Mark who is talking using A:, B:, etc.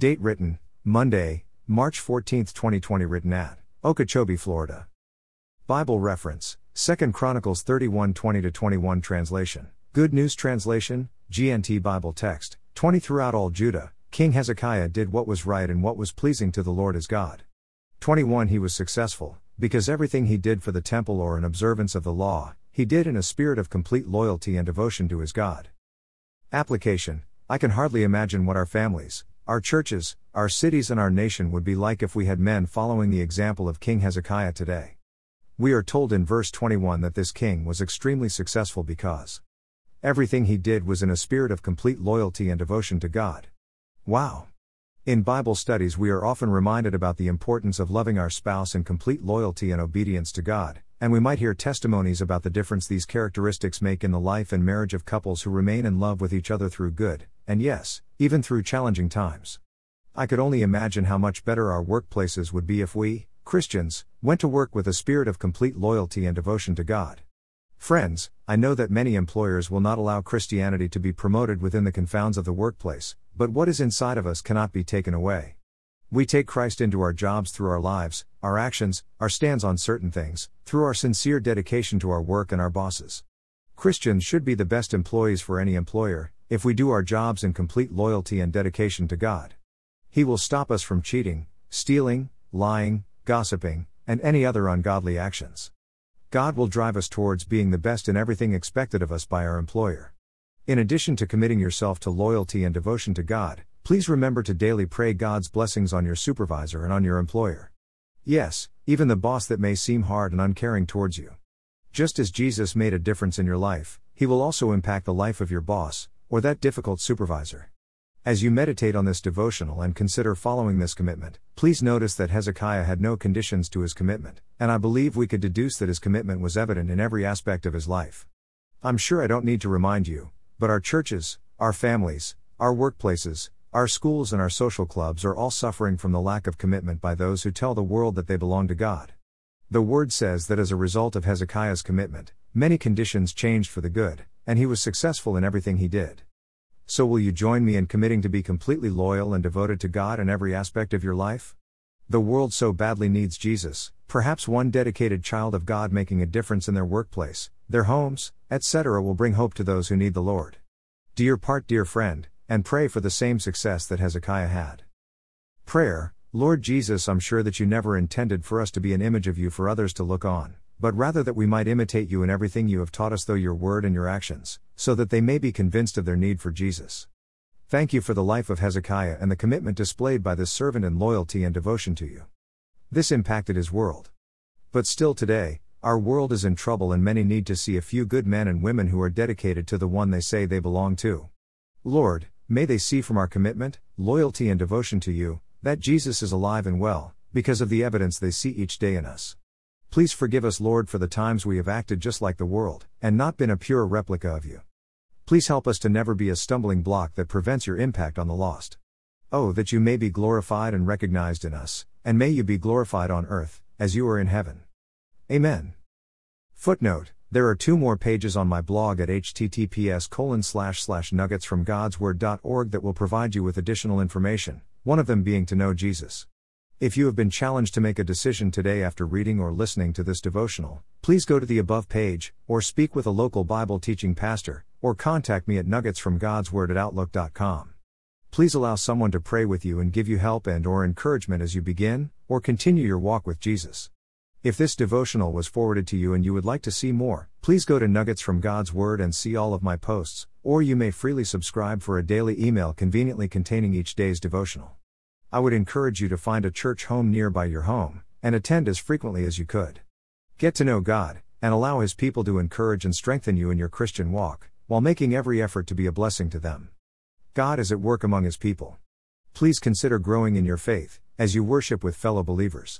A: Date written, Monday, March 14, 2020. Written at Okeechobee, Florida. Bible reference, 2 Chronicles 31 20 21 translation. Good News Translation, GNT Bible text, 20 Throughout all Judah, King Hezekiah did what was right and what was pleasing to the Lord his God. 21 He was successful, because everything he did for the temple or in observance of the law, he did in a spirit of complete loyalty and devotion to his God. Application I can hardly imagine what our families, our churches, our cities, and our nation would be like if we had men following the example of King Hezekiah today. We are told in verse 21 that this king was extremely successful because everything he did was in a spirit of complete loyalty and devotion to God. Wow! In Bible studies, we are often reminded about the importance of loving our spouse in complete loyalty and obedience to God, and we might hear testimonies about the difference these characteristics make in the life and marriage of couples who remain in love with each other through good, and yes, even through challenging times. I could only imagine how much better our workplaces would be if we, Christians, went to work with a spirit of complete loyalty and devotion to God. Friends, I know that many employers will not allow Christianity to be promoted within the confounds of the workplace, but what is inside of us cannot be taken away. We take Christ into our jobs through our lives, our actions, our stands on certain things, through our sincere dedication to our work and our bosses. Christians should be the best employees for any employer, if we do our jobs in complete loyalty and dedication to God. He will stop us from cheating, stealing, lying, gossiping, and any other ungodly actions. God will drive us towards being the best in everything expected of us by our employer. In addition to committing yourself to loyalty and devotion to God, Please remember to daily pray God's blessings on your supervisor and on your employer. Yes, even the boss that may seem hard and uncaring towards you. Just as Jesus made a difference in your life, he will also impact the life of your boss, or that difficult supervisor. As you meditate on this devotional and consider following this commitment, please notice that Hezekiah had no conditions to his commitment, and I believe we could deduce that his commitment was evident in every aspect of his life. I'm sure I don't need to remind you, but our churches, our families, our workplaces, our schools and our social clubs are all suffering from the lack of commitment by those who tell the world that they belong to God. The word says that as a result of Hezekiah's commitment, many conditions changed for the good, and he was successful in everything he did. So, will you join me in committing to be completely loyal and devoted to God in every aspect of your life? The world so badly needs Jesus, perhaps one dedicated child of God making a difference in their workplace, their homes, etc., will bring hope to those who need the Lord. Do your part, dear friend, and pray for the same success that Hezekiah had. Prayer Lord Jesus, I'm sure that you never intended for us to be an image of you for others to look on, but rather that we might imitate you in everything you have taught us, through your word and your actions, so that they may be convinced of their need for Jesus. Thank you for the life of Hezekiah and the commitment displayed by this servant in loyalty and devotion to you. This impacted his world. But still today, our world is in trouble and many need to see a few good men and women who are dedicated to the one they say they belong to. Lord, May they see from our commitment, loyalty, and devotion to you, that Jesus is alive and well, because of the evidence they see each day in us. Please forgive us, Lord, for the times we have acted just like the world, and not been a pure replica of you. Please help us to never be a stumbling block that prevents your impact on the lost. Oh, that you may be glorified and recognized in us, and may you be glorified on earth, as you are in heaven. Amen. Footnote there are two more pages on my blog at https nuggetsfromgodsword.org that will provide you with additional information, one of them being to know Jesus. If you have been challenged to make a decision today after reading or listening to this devotional, please go to the above page, or speak with a local Bible teaching pastor, or contact me at nuggetsfromgodsword at outlook.com. Please allow someone to pray with you and give you help and or encouragement as you begin or continue your walk with Jesus. If this devotional was forwarded to you and you would like to see more, please go to Nuggets from God's Word and see all of my posts, or you may freely subscribe for a daily email conveniently containing each day's devotional. I would encourage you to find a church home nearby your home, and attend as frequently as you could. Get to know God, and allow His people to encourage and strengthen you in your Christian walk, while making every effort to be a blessing to them. God is at work among His people. Please consider growing in your faith, as you worship with fellow believers.